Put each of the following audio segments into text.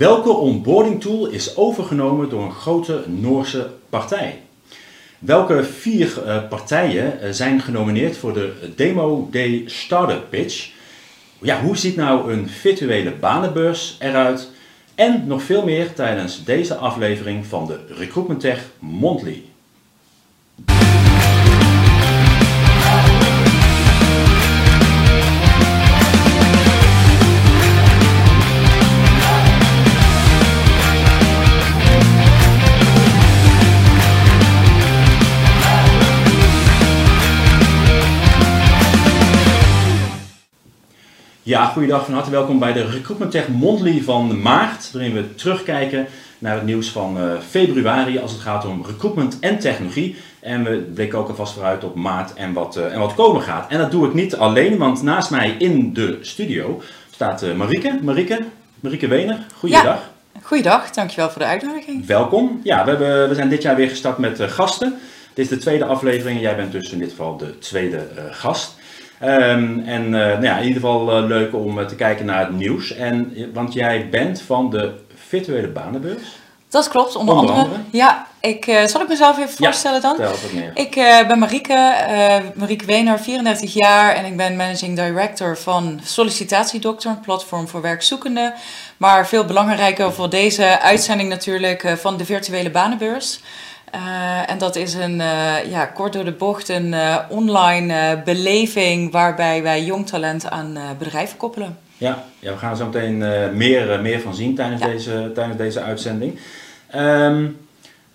Welke onboarding tool is overgenomen door een grote Noorse partij? Welke vier uh, partijen uh, zijn genomineerd voor de Demo Day Startup Pitch? Ja, hoe ziet nou een virtuele banenbeurs eruit? En nog veel meer tijdens deze aflevering van de Recruitment Tech Monthly. Ja, goeiedag, van harte welkom bij de Recruitment Tech Monthly van maart, waarin we terugkijken naar het nieuws van uh, februari als het gaat om recruitment en technologie. En we blikken ook alvast vooruit op maart en wat, uh, en wat komen gaat. En dat doe ik niet alleen, want naast mij in de studio staat uh, Marieke. Marieke, Marieke Wener, goeiedag. Ja, goeiedag, dankjewel voor de uitnodiging. Welkom. Ja, we, hebben, we zijn dit jaar weer gestart met gasten. Dit is de tweede aflevering en jij bent dus in dit geval de tweede gast. Um, en uh, nou ja, in ieder geval uh, leuk om uh, te kijken naar het nieuws. En, want jij bent van de virtuele banenbeurs. Dat klopt, onder, Onder andere. andere. Ja, ik, zal ik mezelf even voorstellen dan? Ik ben Marieke, Marieke Wener, 34 jaar en ik ben managing director van Sollicitatiedokter, een platform voor werkzoekenden. Maar veel belangrijker voor deze uitzending natuurlijk van de virtuele banenbeurs. Uh, en dat is een, uh, ja, kort door de bocht, een uh, online beleving waarbij wij jong talent aan bedrijven koppelen. Ja, ja, we gaan er zo meteen meer, meer van zien tijdens, Ja. deze, tijdens deze uitzending. Ehm,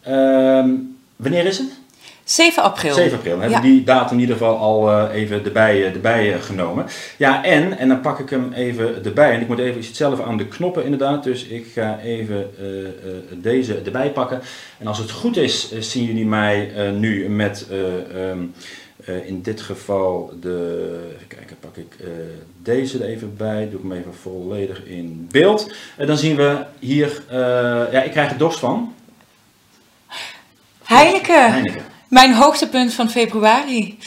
ehm, wanneer is het? 7 april. 7 april. We hebben Ja. die datum in ieder geval al eh, even erbij, eh, erbij eh, genomen. Ja, en, en dan pak ik hem even erbij. En ik moet even, ik zit zelf aan de knoppen inderdaad. Dus ik ga even deze erbij pakken. En als het goed is, zien jullie mij nu met eh, ehm, eh, in dit geval de. Even kijken, pak ik deze er even bij. Doe ik hem even volledig in beeld. En dan zien we hier. ja, ik krijg er dorst van. Heineken, Heineken. Mijn hoogtepunt van februari.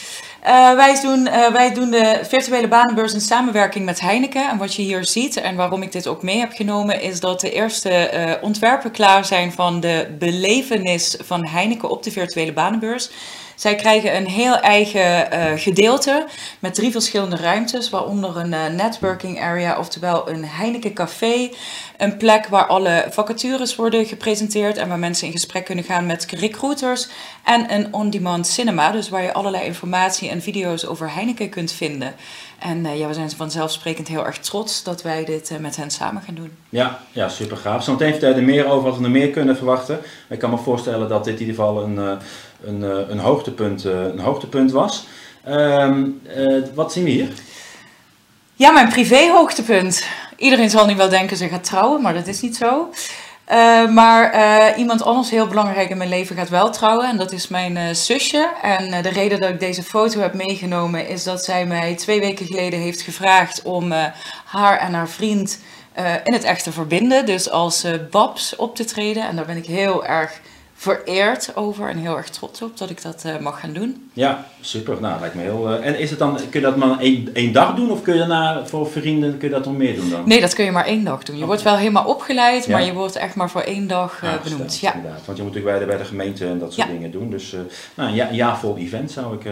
Eh, wij, doen, eh, wij doen de virtuele banenbeurs in samenwerking met Heineken. En wat je hier ziet en waarom ik dit ook mee heb genomen, is dat de eerste eh, ontwerpen klaar zijn van de belevenis van Heineken op de virtuele banenbeurs. Zij krijgen een heel eigen eh, gedeelte met drie verschillende ruimtes, waaronder een eh, networking area, oftewel een Heineken café. Een plek waar alle vacatures worden gepresenteerd en waar mensen in gesprek kunnen gaan met recruiters. En een on-demand cinema, dus waar je allerlei informatie en video's over Heineken kunt vinden. En eh, ja, we zijn vanzelfsprekend heel erg trots dat wij dit met hen samen gaan doen. Ja, ja, super gaaf. Zometeen vertel je er meer over wat we er meer kunnen verwachten. Ik kan me voorstellen dat dit in ieder geval een, een, eh, een, hoogtepunt, eh, een hoogtepunt was. Ehm, eh, wat zien we hier? Ja, mijn privé hoogtepunt. Iedereen zal nu wel denken ze gaat trouwen, maar dat is niet zo. Maar iemand anders heel belangrijk in mijn leven gaat wel trouwen en dat is mijn zusje. En de reden dat ik deze foto heb meegenomen is dat zij mij twee weken geleden heeft gevraagd om haar en haar vriend in het echt te verbinden. Dus als babs op te treden. En daar ben ik heel erg vereerd over en heel erg trots op dat ik dat eh, mag gaan doen. Ja, super. Nou, lijkt me heel. eh, en is het dan, kun je dat maar één, één dag doen of kun je daarna voor vrienden kun je dat nog meer doen dan? Nee, dat kun je maar één dag doen. Je wordt wel helemaal opgeleid, Ja. maar je wordt echt maar voor één dag eh, benoemd. Ja. inderdaad. Want je moet natuurlijk bij de, bij de gemeente en dat soort Ja. dingen doen. Dus nou, een ja, jaar vol event zou ik,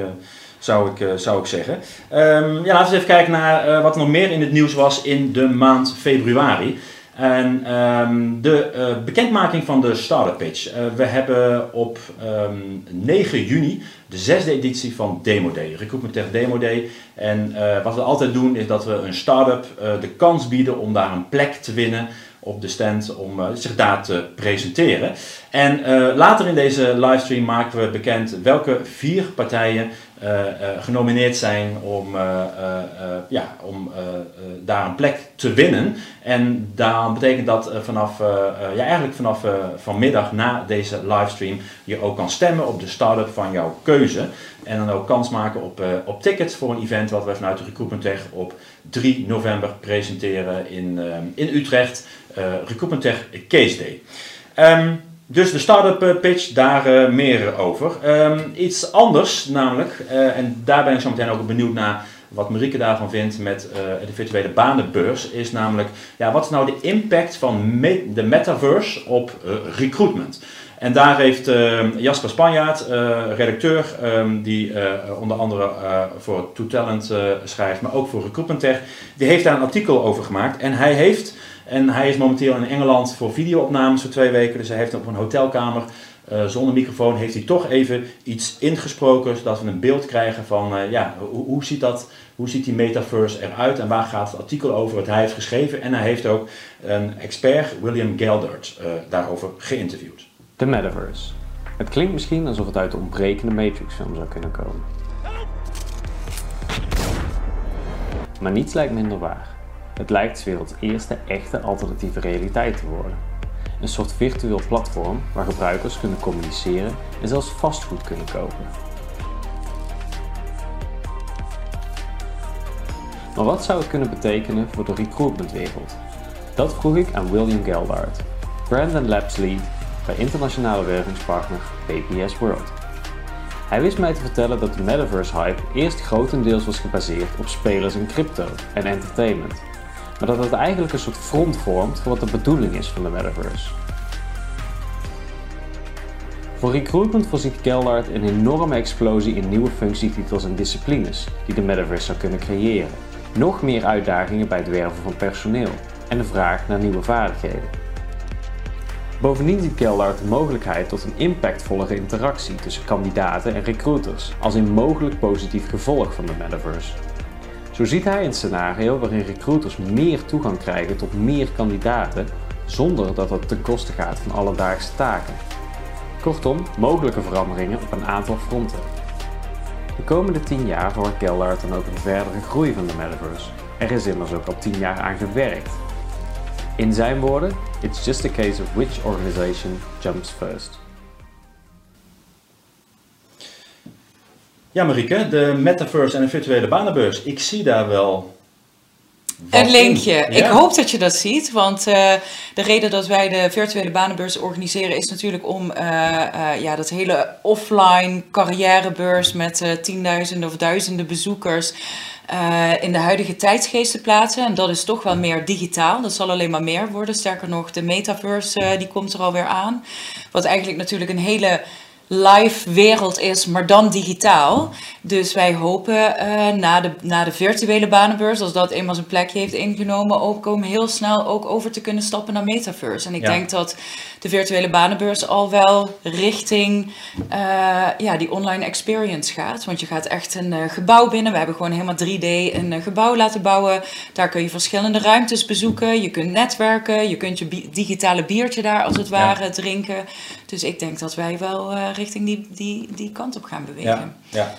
zou ik, zou ik zeggen. Ehm, ja, laten we eens even kijken naar eh, wat er nog meer in het nieuws was in de maand februari. En ehm, de eh, bekendmaking van de Startup Pitch. Eh, we hebben op ehm, 9 juni de zesde editie van Demo Day, Recruitment Tech Demo Day. En eh, wat we altijd doen is dat we een start-up de kans bieden om daar een plek te winnen op de stand om zich daar te presenteren. En later in deze livestream maken we bekend welke vier partijen genomineerd zijn om, eh, eh, eh, ja, om eh, eh, daar een plek te winnen. En dan betekent dat eh, vanaf, eh, eh, ja, eigenlijk vanaf eh, vanmiddag na deze livestream je ook kan stemmen op de start-up van jouw keuze. En dan ook kans maken op, eh, op tickets voor een event wat we vanuit de Recruitment Tech op 3 november presenteren in, eh, in Utrecht. eh Recruitment Tech Case Day. Ehm, dus de start-up eh, pitch, daar eh, meer over. Ehm, iets anders namelijk, eh, en daar ben ik zo meteen ook benieuwd naar wat Marieke daarvan vindt met de virtuele banenbeurs, is namelijk, ja, wat is nou de impact van de metaverse op recruitment? En daar heeft Jasper Spanjaard, redacteur, ehm, die onder andere voor To Talent schrijft, maar ook voor Recruitment Tech, die heeft daar een artikel over gemaakt. En hij heeft en hij is momenteel in Engeland voor videoopnames voor twee weken. Dus hij heeft op een hotelkamer uh, zonder microfoon heeft hij toch even iets ingesproken, zodat we een beeld krijgen van uh, ja, hoe, hoe, ziet dat, hoe ziet die metaverse eruit en waar gaat het artikel over wat hij heeft geschreven. En hij heeft ook een expert, William Geldert, uh, daarover geïnterviewd. De metaverse. Het klinkt misschien alsof het uit de ontbrekende Matrix-film zou kunnen komen. Maar niets lijkt minder waar. Het lijkt werelds eerste echte alternatieve realiteit te worden. Een soort virtueel platform waar gebruikers kunnen communiceren en zelfs vastgoed kunnen kopen. Maar wat zou het kunnen betekenen voor de recruitmentwereld? Dat vroeg ik aan William Geldart, Brandon Labs Lead bij internationale wervingspartner PPS World. Hij wist mij te vertellen dat de metaverse hype eerst grotendeels was gebaseerd op spelers in crypto en entertainment maar dat het eigenlijk een soort front vormt voor wat de bedoeling is van de metaverse. Voor recruitment voorziet Geldart een enorme explosie in nieuwe functietitels en disciplines die de metaverse zou kunnen creëren. Nog meer uitdagingen bij het werven van personeel en de vraag naar nieuwe vaardigheden. Bovendien ziet Geldart de mogelijkheid tot een impactvollere interactie tussen kandidaten en recruiters als een mogelijk positief gevolg van de metaverse. Zo ziet hij een scenario waarin recruiters meer toegang krijgen tot meer kandidaten zonder dat dat ten koste gaat van alledaagse taken. Kortom, mogelijke veranderingen op een aantal fronten. De komende 10 jaar verwacht Geldart dan ook een verdere groei van de metaverse. Er is immers ook al 10 jaar aan gewerkt. In zijn woorden, it's just a case of which organization jumps first. Ja, Marieke, de metaverse en de virtuele banenbeurs. Ik zie daar wel. Een linkje. Ik hoop dat je dat ziet, want uh, de reden dat wij de virtuele banenbeurs organiseren is natuurlijk om uh, uh, ja, dat hele offline carrièrebeurs met tienduizenden of duizenden bezoekers in de huidige tijdsgeest te plaatsen. En dat is toch wel meer digitaal. Dat zal alleen maar meer worden. Sterker nog, de metaverse die komt er alweer aan. Wat eigenlijk natuurlijk een hele live wereld is, maar dan digitaal. Dus wij hopen uh, na, de, na de virtuele banenbeurs, als dat eenmaal zijn plekje heeft ingenomen, ook om heel snel ook over te kunnen stappen naar metaverse. En ik denk dat de virtuele banenbeurs al wel richting uh, ja, die online experience gaat. Want je gaat echt een uh, gebouw binnen. We hebben gewoon helemaal 3D een gebouw laten bouwen. Daar kun je verschillende ruimtes bezoeken. Je kunt netwerken. Je kunt je digitale biertje daar als het ware drinken. Dus ik denk dat wij wel richting die, die, die kant op gaan bewegen. Ja, ja.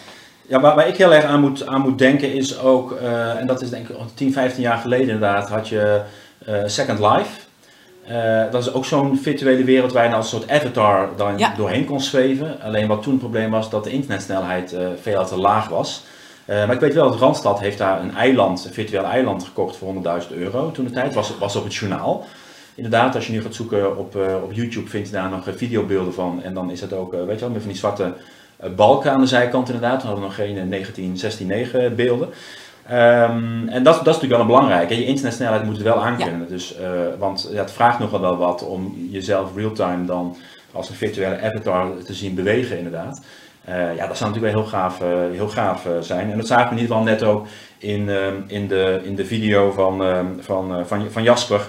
ja waar, waar ik heel erg aan moet, aan moet denken is ook, uh, en dat is denk ik 10, 15 jaar geleden inderdaad, had je uh, Second Life. Uh, dat is ook zo'n virtuele wereld waar je als een soort avatar dan ja. doorheen kon zweven. Alleen wat toen het probleem was dat de internetsnelheid veel te laag was. maar ik weet wel dat Randstad heeft daar een eiland, een virtueel eiland gekocht voor 100.000 euro toen de tijd. Was, was op het journaal inderdaad, als je nu gaat zoeken op, uh, op YouTube, vind je daar nog videobeelden van. En dan is het ook, uh, weet je wel, met van die zwarte uh, balken aan de zijkant inderdaad. We hadden nog geen 1916-9 beelden. Um, en dat, dat is natuurlijk wel een belangrijke. Je internetsnelheid moet het wel aankunnen. Ja. Dus, want ja, het vraagt nogal wel wat om jezelf real-time dan als een virtuele avatar te zien bewegen inderdaad. ja, dat zou natuurlijk wel heel gaaf, heel gaaf zijn. En dat zagen we in ieder geval net ook in, in, de, in de video van, van, van, van Jasper.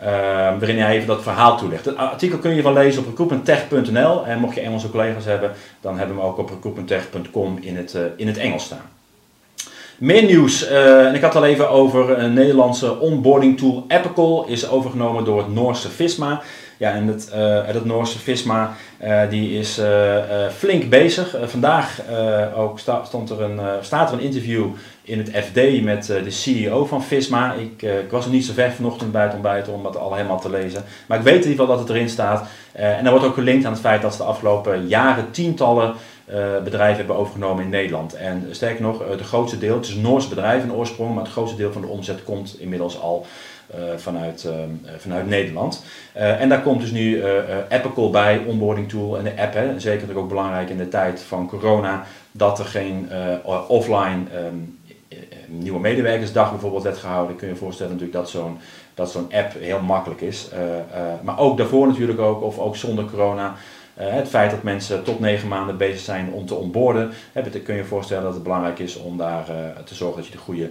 Uh, waarin hij even dat verhaal toelicht. Het artikel kun je van lezen op recruitmenttech.nl en mocht je Engelse collega's hebben, dan hebben we hem ook op recruitmenttech.com in, het, uh, in het Engels staan. Meer nieuws, uh, en ik had het al even over een Nederlandse onboarding tool Epical, is overgenomen door het Noorse Visma. Ja, en het, uh, het Noorse Visma uh, die is flink bezig. vandaag ook stond er een, staat er een interview in het FD met de CEO van Visma. Ik, ik, was er niet zo ver vanochtend bij het ontbijt om dat al helemaal te lezen. Maar ik weet in ieder geval dat het erin staat. en er wordt ook gelinkt aan het feit dat ze de afgelopen jaren tientallen bedrijven hebben overgenomen in Nederland. En sterker nog, het grootste deel, het is een Noors bedrijf in oorsprong, maar het grootste deel van de omzet komt inmiddels al uh, vanuit, uh, vanuit Nederland. En daar komt dus nu Apple bij, onboarding tool en de app. Hè. Zeker ook belangrijk in de tijd van corona dat er geen offline um, nieuwe medewerkersdag bijvoorbeeld werd gehouden, kun je je voorstellen natuurlijk dat zo'n dat zo'n app heel makkelijk is. maar ook daarvoor natuurlijk ook, of ook zonder corona. Het feit dat mensen tot negen maanden bezig zijn om te onboorden, dan kun je je voorstellen dat het belangrijk is om daar te zorgen dat je de goede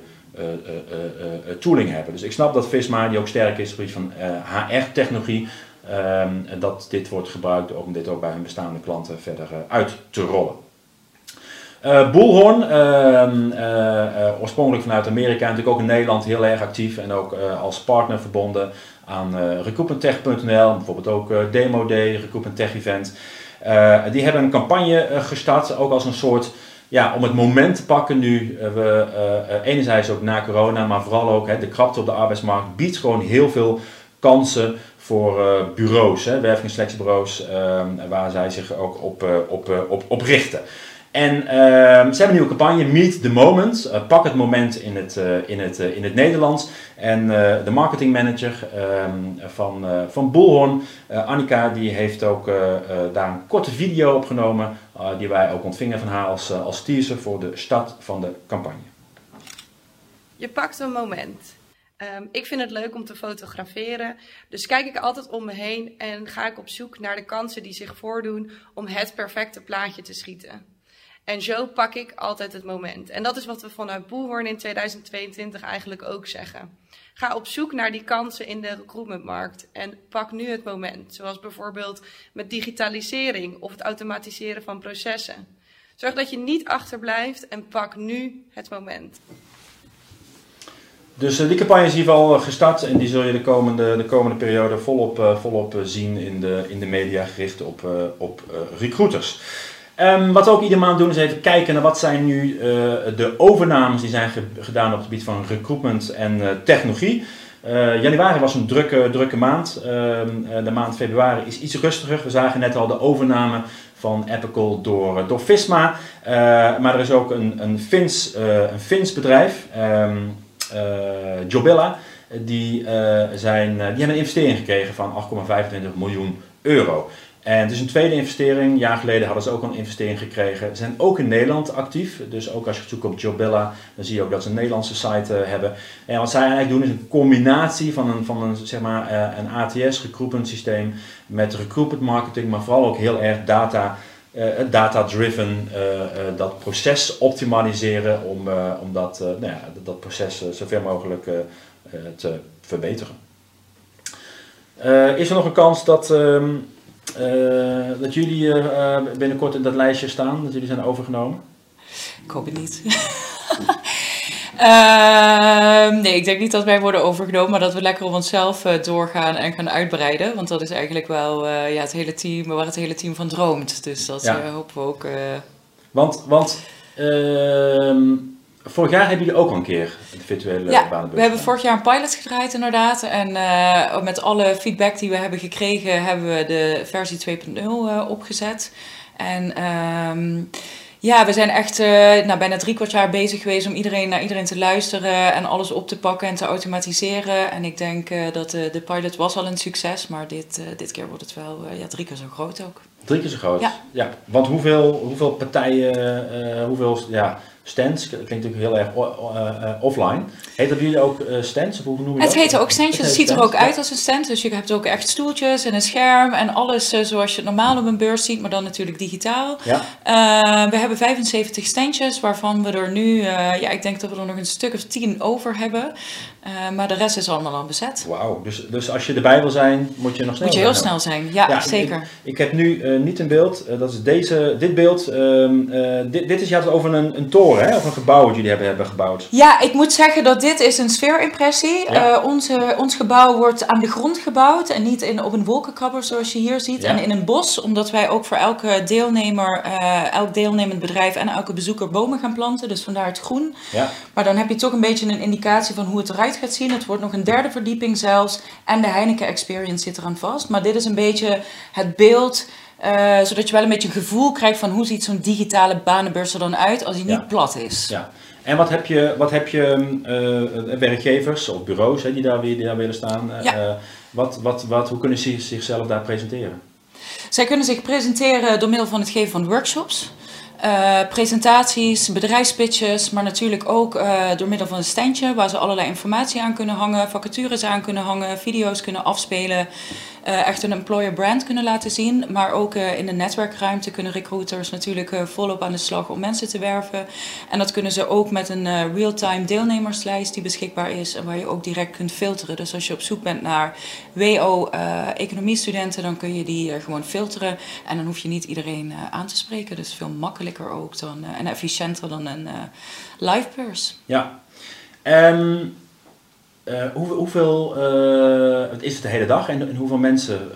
tooling hebt. Dus ik snap dat Visma, die ook sterk is op het van HR-technologie, um, dat dit wordt gebruikt om dit ook bij hun bestaande klanten verder uit te rollen. Bullhorn, ehm, eh, eh, oorspronkelijk vanuit Amerika, natuurlijk ook in Nederland heel erg actief en ook als partner verbonden aan uh, recruitmenttech.nl, bijvoorbeeld ook Demo Day, Recruitment Tech Event. die hebben een campagne gestart, ook als een soort, ja, om het moment te pakken nu. we enerzijds ook na corona, maar vooral ook hè, de krapte op de arbeidsmarkt biedt gewoon heel veel kansen voor bureaus, hè, ehm, waar zij zich ook op, op, op, op richten. En uh, ze hebben een nieuwe campagne, Meet the Moment. Uh, pak het moment in het, uh, in het, in het Nederlands. En de marketingmanager ehm, van, van Bullhorn, Annika, die heeft ook daar een korte video opgenomen. die wij ook ontvingen van haar als, als teaser voor de start van de campagne. Je pakt een moment. Um, ik vind het leuk om te fotograferen, dus kijk ik altijd om me heen en ga ik op zoek naar de kansen die zich voordoen om het perfecte plaatje te schieten. En zo pak ik altijd het moment. En dat is wat we vanuit Boelhoorn in 2022 eigenlijk ook zeggen. Ga op zoek naar die kansen in de recruitmentmarkt en pak nu het moment. Zoals bijvoorbeeld met digitalisering of het automatiseren van processen. Zorg dat je niet achterblijft en pak nu het moment. Dus uh, die campagne is in ieder geval gestart en die zul je de komende, de komende periode volop, uh, volop zien in de, in de media gericht op, op recruiters. Um, wat we ook iedere maand doen is even kijken naar wat zijn nu uh, de overnames die zijn gedaan op het gebied van recruitment en uh, technologie. Uh, januari was een drukke, drukke maand. Ehm, de maand februari is iets rustiger. We zagen net al de overname van Epical door, door maar er is ook een, een, Fins, een Fins bedrijf, um, Jobilla, die, zijn, die hebben een investering gekregen van 8,25 miljoen euro. En dus een tweede investering. Een jaar geleden hadden ze ook al een investering gekregen. Ze zijn ook in Nederland actief. Dus ook als je zoekt op Jobella, dan zie je ook dat ze een Nederlandse site uh, hebben. En wat zij eigenlijk doen is een combinatie van een, van een, zeg maar, uh, een ATS recruitment systeem met recruitment marketing, maar vooral ook heel erg data, uh, data-driven dat proces optimaliseren om, om dat, nou ja, dat proces zoveel mogelijk te verbeteren. is er nog een kans dat ehm, dat jullie uh, binnenkort in dat lijstje staan, dat jullie zijn overgenomen? Ik hoop het niet. uh, nee, ik denk niet dat wij worden overgenomen, maar dat we lekker op onszelf uh, doorgaan en gaan uitbreiden. Want dat is eigenlijk wel ja, het hele team waar het hele team van droomt. Dus dat ja. hopen we ook. Want, want ehm, Vorig jaar hebben jullie ook al een keer de virtuele ja, we hebben vorig jaar een pilot gedraaid inderdaad. En uh, met alle feedback die we hebben gekregen, hebben we de versie 2.0 uh, opgezet. En um, ja, we zijn echt uh, nou, bijna drie kwart jaar bezig geweest om iedereen naar iedereen te luisteren en alles op te pakken en te automatiseren. En ik denk dat de, de pilot was al een succes, maar dit, dit keer wordt het wel ja, drie keer zo groot ook. Drie keer zo groot? Ja. ja. Want hoeveel, hoeveel partijen, hoeveel ja, stands. Klinkt natuurlijk heel erg uh, offline. Heet dat jullie ook uh, stands? Hoe noem je het heet ook standjes. Het, ziet er ook uit als een stand. Dus je hebt ook echt stoeltjes en een scherm en alles zoals je het normaal op een beurs ziet, maar dan natuurlijk digitaal. Ja. we hebben 75 standjes, waarvan we er nu, ja, ik denk dat we er nog een stuk of 10 over hebben. maar de rest is allemaal al bezet. Wauw, dus, dus als je erbij wil zijn, moet je nog snel Moet je heel snel zijn, ja, zeker. Ik, ik, heb nu niet een beeld, dat is deze, dit beeld. Um, dit, dit is juist over een, een toren of een gebouw dat jullie hebben, hebben gebouwd? Ja, ik moet zeggen dat dit is een sfeerimpressie. Ja. Uh, onze, ons gebouw wordt aan de grond gebouwd en niet in, op een wolkenkrabber zoals je hier ziet. En in een bos, omdat wij ook voor elke deelnemer, uh, elk deelnemend bedrijf en elke bezoeker bomen gaan planten. Dus vandaar het groen. Ja. Maar dan heb je toch een beetje een indicatie van hoe het eruit gaat zien. Het wordt nog een derde verdieping zelfs. En de Heineken Experience zit eraan vast. Maar dit is een beetje het beeld uh, zodat je wel een beetje een gevoel krijgt van hoe ziet zo'n digitale banenbeurs er dan uit als die niet plat is. Ja. En wat heb je, wat heb je uh, werkgevers of bureaus hè, die, daar, die daar willen staan? Ja. wat, wat, wat, hoe kunnen ze zichzelf daar presenteren? Zij kunnen zich presenteren door middel van het geven van workshops. Uh, presentaties, bedrijfspitches, maar natuurlijk ook uh, door middel van een standje waar ze allerlei informatie aan kunnen hangen, vacatures aan kunnen hangen, video's kunnen afspelen, uh, echt een employer brand kunnen laten zien. Maar ook in de netwerkruimte kunnen recruiters natuurlijk volop aan de slag om mensen te werven. En dat kunnen ze ook met een real-time deelnemerslijst die beschikbaar is en waar je ook direct kunt filteren. Dus als je op zoek bent naar WO-economiestudenten, dan kun je die gewoon filteren en dan hoef je niet iedereen aan te spreken. Dus veel makkelijker ook dan, en efficiënter dan een live beurs. Ja. Hoe, hoeveel, is het de hele dag en, en hoeveel mensen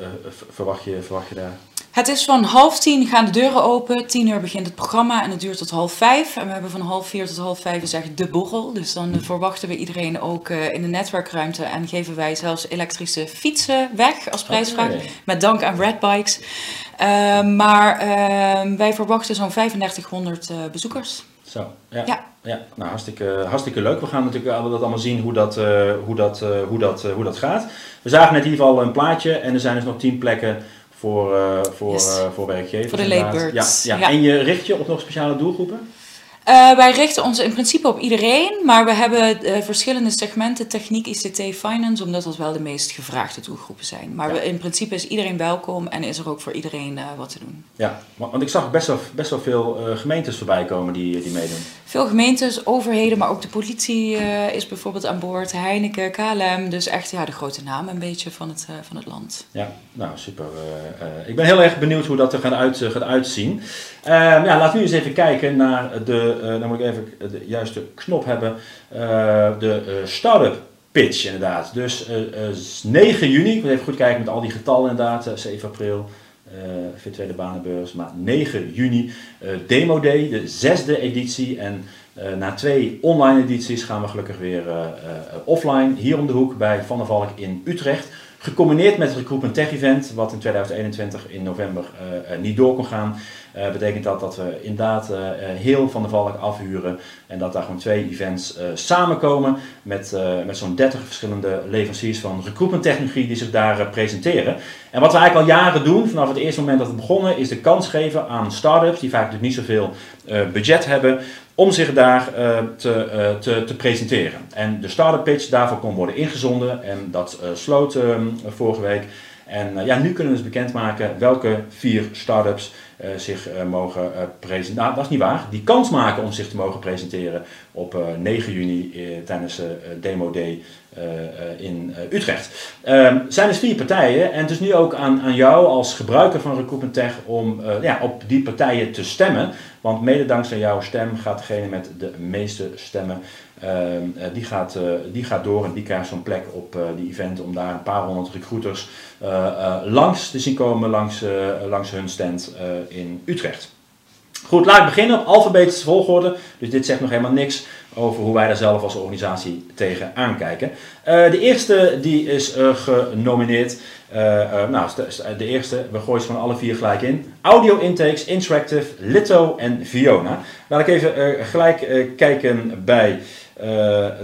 verwacht, je, verwacht je daar? Het is van half tien gaan de deuren open, tien uur begint het programma en het duurt tot half vijf. En we hebben van half vier tot half vijf is echt de borrel. Dus dan verwachten we iedereen ook in de netwerkruimte en geven wij zelfs elektrische fietsen weg als prijsvraag. Met dank aan Redbikes. Uh, maar uh, wij verwachten zo'n 3500 uh, bezoekers. Zo, ja. ja. ja. nou hartstikke, hartstikke leuk. We gaan natuurlijk dat allemaal zien hoe dat, hoe, dat, hoe, dat, hoe dat gaat. We zagen net in ieder geval een plaatje en er zijn dus nog 10 plekken voor, voor, yes. voor werkgevers. Voor de ja, ja. ja, En je richt je op nog speciale doelgroepen? Uh, wij richten ons in principe op iedereen, maar we hebben uh, verschillende segmenten, techniek, ICT, finance, omdat dat wel de meest gevraagde doelgroepen zijn. Maar ja. we, in principe is iedereen welkom en is er ook voor iedereen uh, wat te doen. Ja, want ik zag best wel, best wel veel gemeentes voorbij komen die, die meedoen. Veel gemeentes, overheden, maar ook de politie is bijvoorbeeld aan boord, Heineken, KLM, dus echt ja, de grote namen een beetje van het, van het land. Ja, nou super. ik ben heel erg benieuwd hoe dat er gaat, uit, gaat uitzien. Ehm, ja, laten we nu eens even kijken naar de, uh, dan moet ik even de juiste knop hebben, uh, de uh, start-up pitch inderdaad. Dus 9 juni, ik moet even goed kijken met al die getallen inderdaad, 7 april, virtuele banenbeurs, maar 9 juni, Demo Day, de zesde editie en na twee online edities gaan we gelukkig weer offline, hier om de hoek bij Van der Valk in Utrecht. Gecombineerd met het Recruitment Tech Event, wat in 2021 in november niet door kon gaan. Uh, betekent dat dat we inderdaad uh, heel van de valk afhuren en dat daar gewoon twee events samenkomen met, met zo'n 30 verschillende leveranciers van recruitment technologie die zich daar presenteren. En wat we eigenlijk al jaren doen, vanaf het eerste moment dat we begonnen, is de kans geven aan start-ups die vaak natuurlijk niet zoveel budget hebben, om zich daar te, te, te, presenteren. En de start-up pitch daarvoor kon worden ingezonden en dat sloot ehm, vorige week. En ja, nu kunnen we dus bekendmaken welke vier start-ups uh, zich uh, mogen presenteren. Nou, dat is niet waar. Die kans maken om zich te mogen presenteren op 9 juni tijdens de Demo Day in Utrecht. Ehm, zijn dus vier partijen en het is nu ook aan, aan jou als gebruiker van Recruitment Tech om ja, op die partijen te stemmen. Want mede dankzij jouw stem gaat degene met de meeste stemmen eh, die, gaat, eh, die gaat door en die krijgt zo'n plek op eh, die event om daar een paar honderd recruiters langs te zien komen langs, langs hun stand in Utrecht. Goed, laat ik beginnen op alfabetische volgorde. Dus dit zegt nog helemaal niks over hoe wij daar zelf als organisatie tegen aankijken. De eerste die is genomineerd. Nou, de eerste, we gooien ze van alle vier gelijk in. Audio Intakes, Interactive, Litto en Fiona. Laat ik even gelijk kijken bij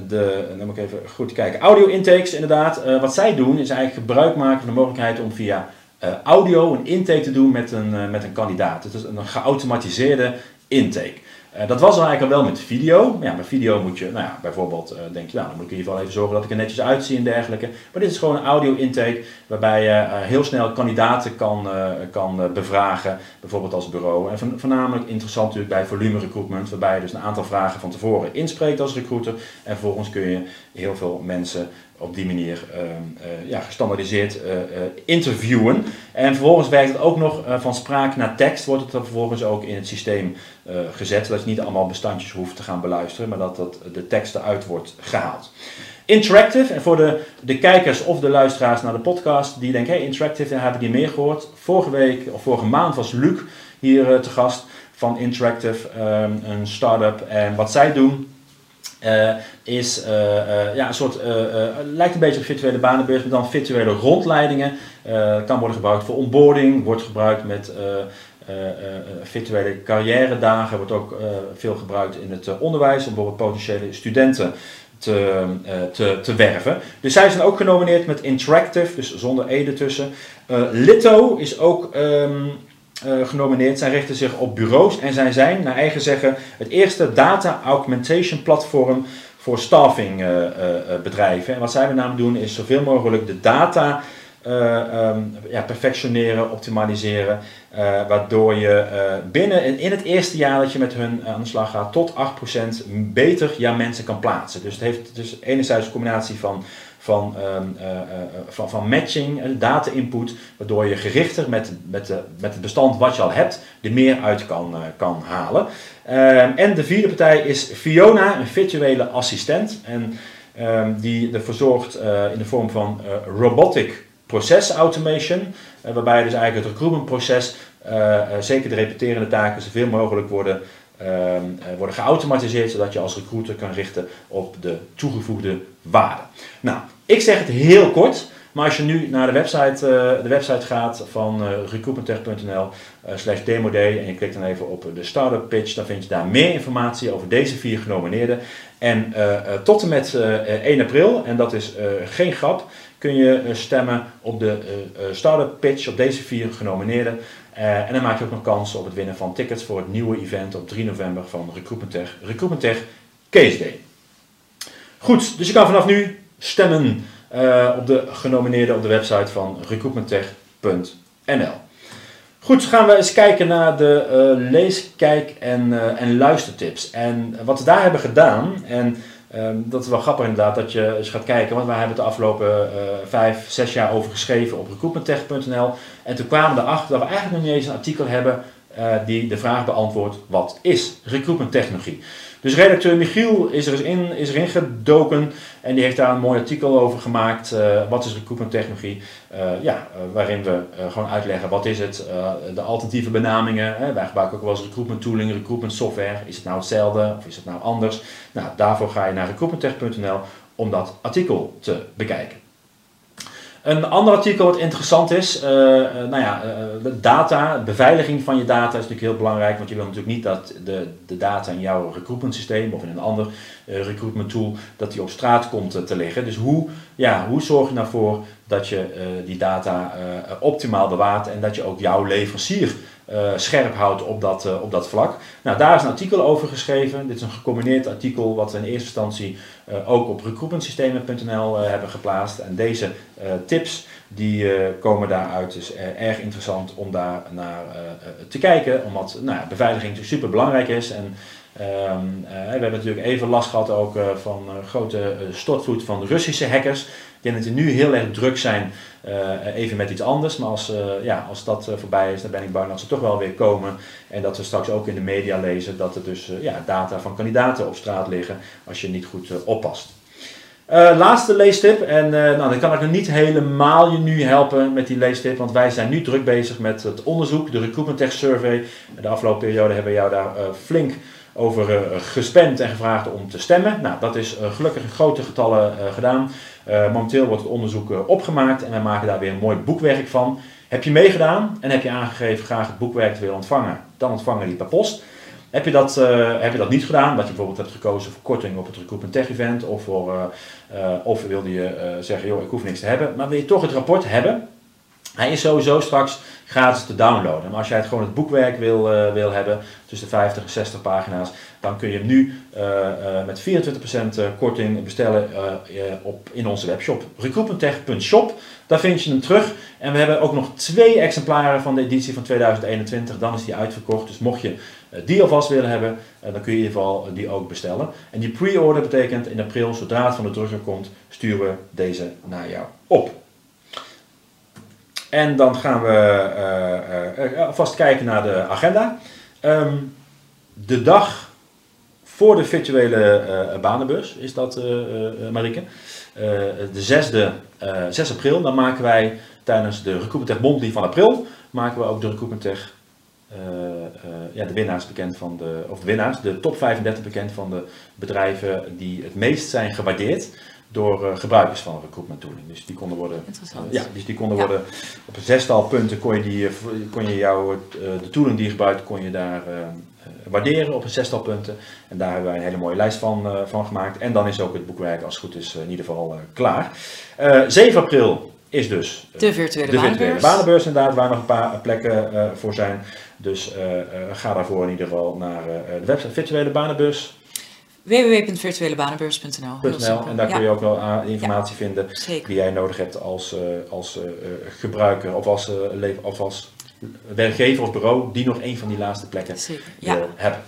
de, dan moet ik even goed kijken. Audio intakes, inderdaad. Uh, wat zij doen is eigenlijk gebruik maken van de mogelijkheid om via uh, audio een intake te doen met een, met een kandidaat. Het is een geautomatiseerde intake. Uh, dat was er eigenlijk al wel met video. Ja, met video moet je, nou ja, bijvoorbeeld uh, denk je, nou, dan moet ik in ieder geval even zorgen dat ik er netjes uitzie en dergelijke. Maar dit is gewoon een audio intake waarbij je uh, heel snel kandidaten kan, kan bevragen, bijvoorbeeld als bureau. En voornamelijk interessant natuurlijk bij volume recruitment, waarbij je dus een aantal vragen van tevoren inspreekt als recruiter. En vervolgens kun je heel veel mensen op die manier uh, uh, ja, gestandardiseerd uh, interviewen. En vervolgens werkt het ook nog van spraak naar tekst, wordt het dan vervolgens ook in het systeem gezet, zodat je niet allemaal bestandjes hoeft te gaan beluisteren, maar dat, dat de tekst eruit wordt gehaald. Interactive, en voor de, de kijkers of de luisteraars naar de podcast die denken, hey, Interactive, daar heb ik niet meer gehoord. Vorige week, of vorige maand was Luc hier te gast van Interactive, um, een start-up. En wat zij doen, uh, is uh, uh, ja, een soort, lijkt een beetje op virtuele banenbeurs, maar dan virtuele rondleidingen. kan worden gebruikt voor onboarding, wordt gebruikt met virtuele carrière dagen, wordt ook veel gebruikt in het onderwijs om bijvoorbeeld potentiële studenten te, te, te werven. Dus zij zijn ook genomineerd met Interactive, dus zonder E ertussen. Litto is ook um, genomineerd zijn, richten zich op bureaus en zij zijn, naar eigen zeggen, het eerste data augmentation platform voor staffing bedrijven. En wat zij met name doen is zoveel mogelijk de data ehm, ja, perfectioneren, optimaliseren, waardoor je binnen in het eerste jaar dat je met hun aan de slag gaat tot 8% beter jouw mensen kan plaatsen. Dus het heeft dus enerzijds een combinatie van van, ehm, eh, eh, van, van matching, data input, waardoor je gerichter met, met, de, met het bestand wat je al hebt, er meer uit kan, eh, kan halen. Ehm, en de vierde partij is Fiona, een virtuele assistent. En ehm, die ervoor zorgt in de vorm van robotic process automation, waarbij dus eigenlijk het recruitmentproces, zeker de repeterende taken, zoveel mogelijk worden worden geautomatiseerd, zodat je als recruiter kan richten op de toegevoegde waarde. Nou, ik zeg het heel kort, maar als je nu naar de website, uh, de website gaat van uh, recruitmenttech.nl uh, slash demo day en je klikt dan even op de startup pitch, dan vind je daar meer informatie over deze vier genomineerden. En tot en met 1 april, en dat is geen grap, kun je stemmen op de startup pitch op deze vier genomineerden. en dan maak je ook nog kans op het winnen van tickets voor het nieuwe event op 3 november van Recruitment Tech, Recruitment Tech Case Day. Goed, dus je kan vanaf nu stemmen uh, op de genomineerden op de website van recruitmenttech.nl. Goed, gaan we eens kijken naar de uh, lees, kijk en, uh, en luistertips. En wat we daar hebben gedaan, en um, dat is wel grappig inderdaad dat je eens gaat kijken, want wij hebben het de afgelopen vijf, zes jaar over geschreven op recruitmenttech.nl. En toen kwamen we erachter dat we eigenlijk nog niet eens een artikel hebben die de vraag beantwoordt: wat is recruitmenttechnologie? Dus redacteur Michiel is, er in, erin gedoken en die heeft daar een mooi artikel over gemaakt. Uh, wat is recruitment technologie? Uh, ja, uh, waarin we gewoon uitleggen wat is het, de alternatieve benamingen. Hè? Wij gebruiken ook wel eens recruitment tooling, recruitment software. Is het nou hetzelfde of is het nou anders? Nou, daarvoor ga je naar recruitmenttech.nl om dat artikel te bekijken. Een ander artikel wat interessant is, uh, nou ja, uh, data, beveiliging van je data is natuurlijk heel belangrijk, want je wil natuurlijk niet dat de, de data in jouw recruitment systeem of in een ander uh, recruitment tool, dat die op straat komt te liggen. Dus hoe, ja, hoe zorg je ervoor dat je die data optimaal bewaart en dat je ook jouw leverancier scherp houdt op dat, uh, op dat vlak. Nou, daar is een artikel over geschreven. Dit is een gecombineerd artikel wat we in eerste instantie uh, ook op recruitmentsystemen.nl hebben geplaatst. En deze tips die komen daaruit. Dus erg interessant om daar naar te kijken, omdat nou, beveiliging super belangrijk is. En uh, we hebben natuurlijk even last gehad ook van uh, grote stortvloed van Russische hackers. Ik denk dat die nu heel erg druk zijn, even met iets anders. Maar als, ja, als dat voorbij is, dan ben ik bang dat ze toch wel weer komen. En dat we straks ook in de media lezen dat er dus ja, data van kandidaten op straat liggen als je niet goed oppast. laatste leestip, en nou, dan kan ik nog niet helemaal je nu helpen met die leestip, want wij zijn nu druk bezig met het onderzoek, de Recruitment Tech Survey. De afgelopen periode hebben we jou daar flink over uh, gespend en gevraagd om te stemmen. Nou, dat is uh, gelukkig in grote getallen uh, gedaan. Momenteel wordt het onderzoek opgemaakt en wij maken daar weer een mooi boekwerk van. Heb je meegedaan en heb je aangegeven graag het boekwerk te willen ontvangen, dan ontvangen die per post. Heb je, dat, heb je dat niet gedaan, dat je bijvoorbeeld hebt gekozen voor korting op het Recruitment Tech Event, of, voor, of wilde je zeggen, joh, ik hoef niks te hebben, maar wil je toch het rapport hebben, hij is sowieso straks gratis te downloaden. Maar als jij het gewoon het boekwerk wil, uh, wil hebben, tussen de 50 en 60 pagina's, dan kun je hem nu uh, uh, met 24% korting bestellen op, in onze webshop. recruitmenttech.shop, daar vind je hem terug. En we hebben ook nog twee exemplaren van de editie van 2021, dan is die uitverkocht. Dus mocht je die alvast willen hebben, dan kun je in ieder geval die ook bestellen. En die pre-order betekent in april, zodra het van de drukker komt, sturen we deze naar jou op. En dan gaan we uh, uh, vast kijken naar de agenda. Um, de dag voor de virtuele banenbus is dat, Marike. de 6e, 6 april, dan maken wij tijdens de Recruitment Tech van april, maken we ook de Recruitment ja, de winnaars bekend van de, of de winnaars, de top 35 bekend van de bedrijven die het meest zijn gewaardeerd door uh, gebruikers van recruitment tooling. Dus die konden worden, ja, dus die konden ja. worden op een zestal punten kon je, die, kon je jouw, uh, de tooling die je gebruikt, kon je daar waarderen op een zestal punten. En daar hebben wij een hele mooie lijst van, van gemaakt. En dan is ook het boekwerk als het goed is in ieder geval klaar. 7 april is dus de virtuele, de virtuele banenbeurs. banenbeurs inderdaad, waar nog een paar plekken uh, voor zijn. Dus uh, uh, ga daarvoor in ieder geval naar de website virtuele banenbeurs. www.virtuelebanenbeurs.nl En daar kun je ook wel informatie ja. vinden Zeker. die jij nodig hebt als, als gebruiker of als, of als werkgever of bureau die nog een van die laatste plekken Zeker. Ja. hebben.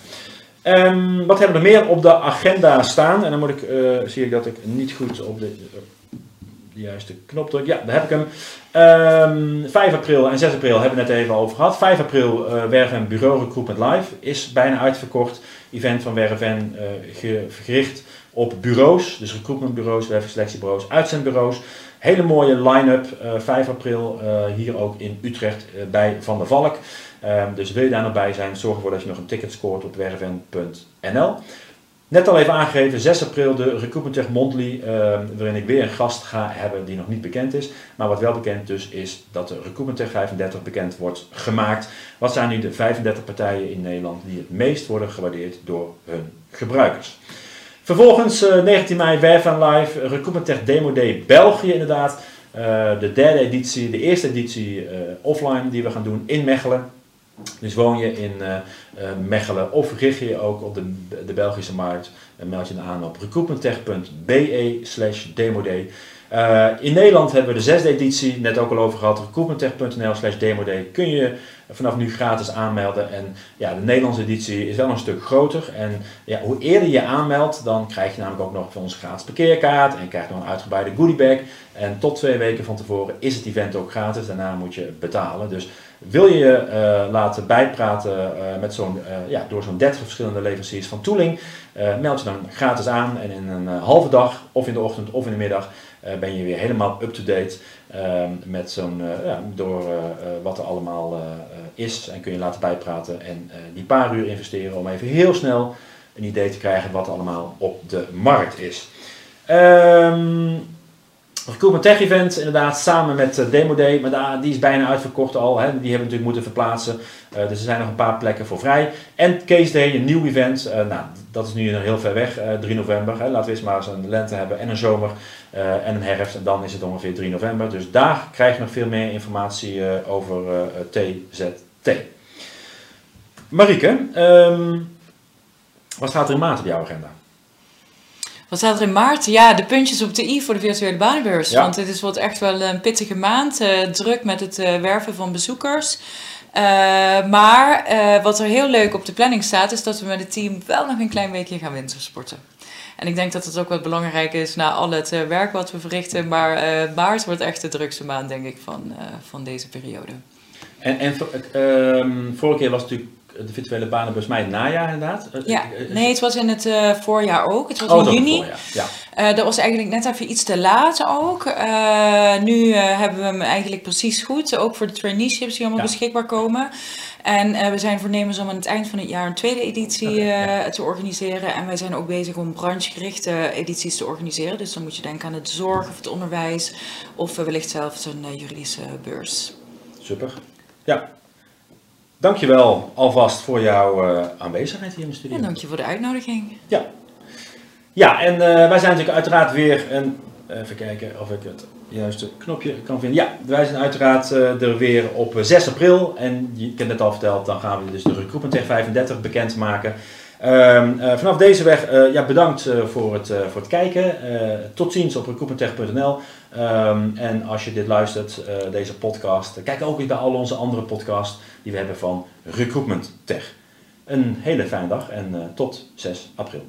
Um, wat hebben we er meer op de agenda staan? En dan moet ik, zie ik dat ik niet goed op de de juiste knop druk. Ja, daar heb ik hem. Um, 5 april en 6 april hebben we het net even over gehad. 5 april uh, Werven Bureau Recruitment Live is bijna uitverkocht. Event van Werven ge gericht op bureaus, dus recruitmentbureaus, werfselectiebureaus, uitzendbureaus. Hele mooie line-up. Uh, 5 april hier ook in Utrecht bij Van der Valk. Um, dus wil je daar nog bij zijn, zorg ervoor dat je nog een ticket scoort op werven.nl. Net al even aangegeven, 6 april de Recruitment Tech Monthly, uh, waarin ik weer een gast ga hebben die nog niet bekend is. Maar wat wel bekend dus is dat de Recruitment Tech 35 bekend wordt gemaakt. Wat zijn nu de 35 partijen in Nederland die het meest worden gewaardeerd door hun gebruikers? Vervolgens uh, 19 mei Werf Live, Recruitment Tech Demo Day België inderdaad. Uh, de derde editie, de eerste editie uh, offline die we gaan doen in Mechelen. Dus woon je in uh, uh, Mechelen of richt je je ook op de, de Belgische markt, dan meld je aan op recruitmenttech.be slash. Uh, in Nederland hebben we de zesde editie, net ook al over gehad, recruitmenttech.nl slash demoday. Kun je vanaf nu gratis aanmelden. En ja, de Nederlandse editie is wel een stuk groter. En ja, hoe eerder je aanmeldt, dan krijg je namelijk ook nog van ons gratis parkeerkaart. En je nog een uitgebreide goodiebag. En tot twee weken van tevoren is het event ook gratis. Daarna moet je betalen. Dus wil je uh, laten bijpraten uh, met zo'n, ja, door zo'n 30 verschillende leveranciers van tooling, meld je dan gratis aan en in een halve dag, of in de ochtend of in de middag, ben je weer helemaal up-to-date met zo'n, ja, door wat er allemaal is. En kun je laten bijpraten en die paar uur investeren om even heel snel een idee te krijgen wat er allemaal op de markt is. Um, Recruitment Tech Event, inderdaad, samen met Demo Day, maar die is bijna uitverkocht al. Hè. Die hebben we natuurlijk moeten verplaatsen. Dus er zijn nog een paar plekken voor vrij. En Case Day, een nieuw event. Nou, dat is nu nog heel ver weg, 3 november. Hè. Laten we eens maar eens een lente hebben en een zomer en een herfst. En dan is het ongeveer 3 november. Dus daar krijg je nog veel meer informatie over TZT. Marieke, um, wat staat er in maart op jouw agenda? Wat staat er in maart? Ja, de puntjes op de i voor de virtuele banenbeurs. Ja. Want dit is wat echt wel een pittige maand. Uh, druk met het uh, werven van bezoekers. Uh, maar wat er heel leuk op de planning staat, is dat we met het team wel nog een klein weekje gaan wintersporten. En ik denk dat het ook wat belangrijk is na al het werk wat we verrichten. Maar maart wordt echt de drukste maand, denk ik, van, van deze periode. En, en um, vorige keer was het natuurlijk de virtuele banenbus mij het najaar inderdaad. Ja, nee, het was in het uh, voorjaar ook. Het was oh, in juni. Voorjaar. Ja. Uh, dat was eigenlijk net even iets te laat ook. Uh, nu hebben we hem eigenlijk precies goed. Ook voor de traineeships die allemaal ja. beschikbaar komen. En we zijn voornemens om aan het eind van het jaar een tweede editie okay, ja. te organiseren. En wij zijn ook bezig om branchegerichte edities te organiseren. Dus dan moet je denken aan het zorg of het onderwijs. Of wellicht zelfs een juridische beurs. Super. Ja, Dankjewel alvast voor jouw uh, aanwezigheid hier in de studio. En dank je voor de uitnodiging. Ja, ja en uh, wij zijn natuurlijk uiteraard weer, en even kijken of ik het juiste knopje kan vinden. Ja, wij zijn uiteraard uh, er weer op 6 april. En je, ik heb net al verteld, dan gaan we dus de Recruitment Tech 35 bekendmaken. Uh, vanaf deze weg, ja, bedankt voor, het, voor het kijken. tot ziens op recruitmenttech.nl. Um, en als je dit luistert, deze podcast, kijk ook eens bij al onze andere podcasts die we hebben van Recruitment Tech. Een hele fijne dag en tot 6 april.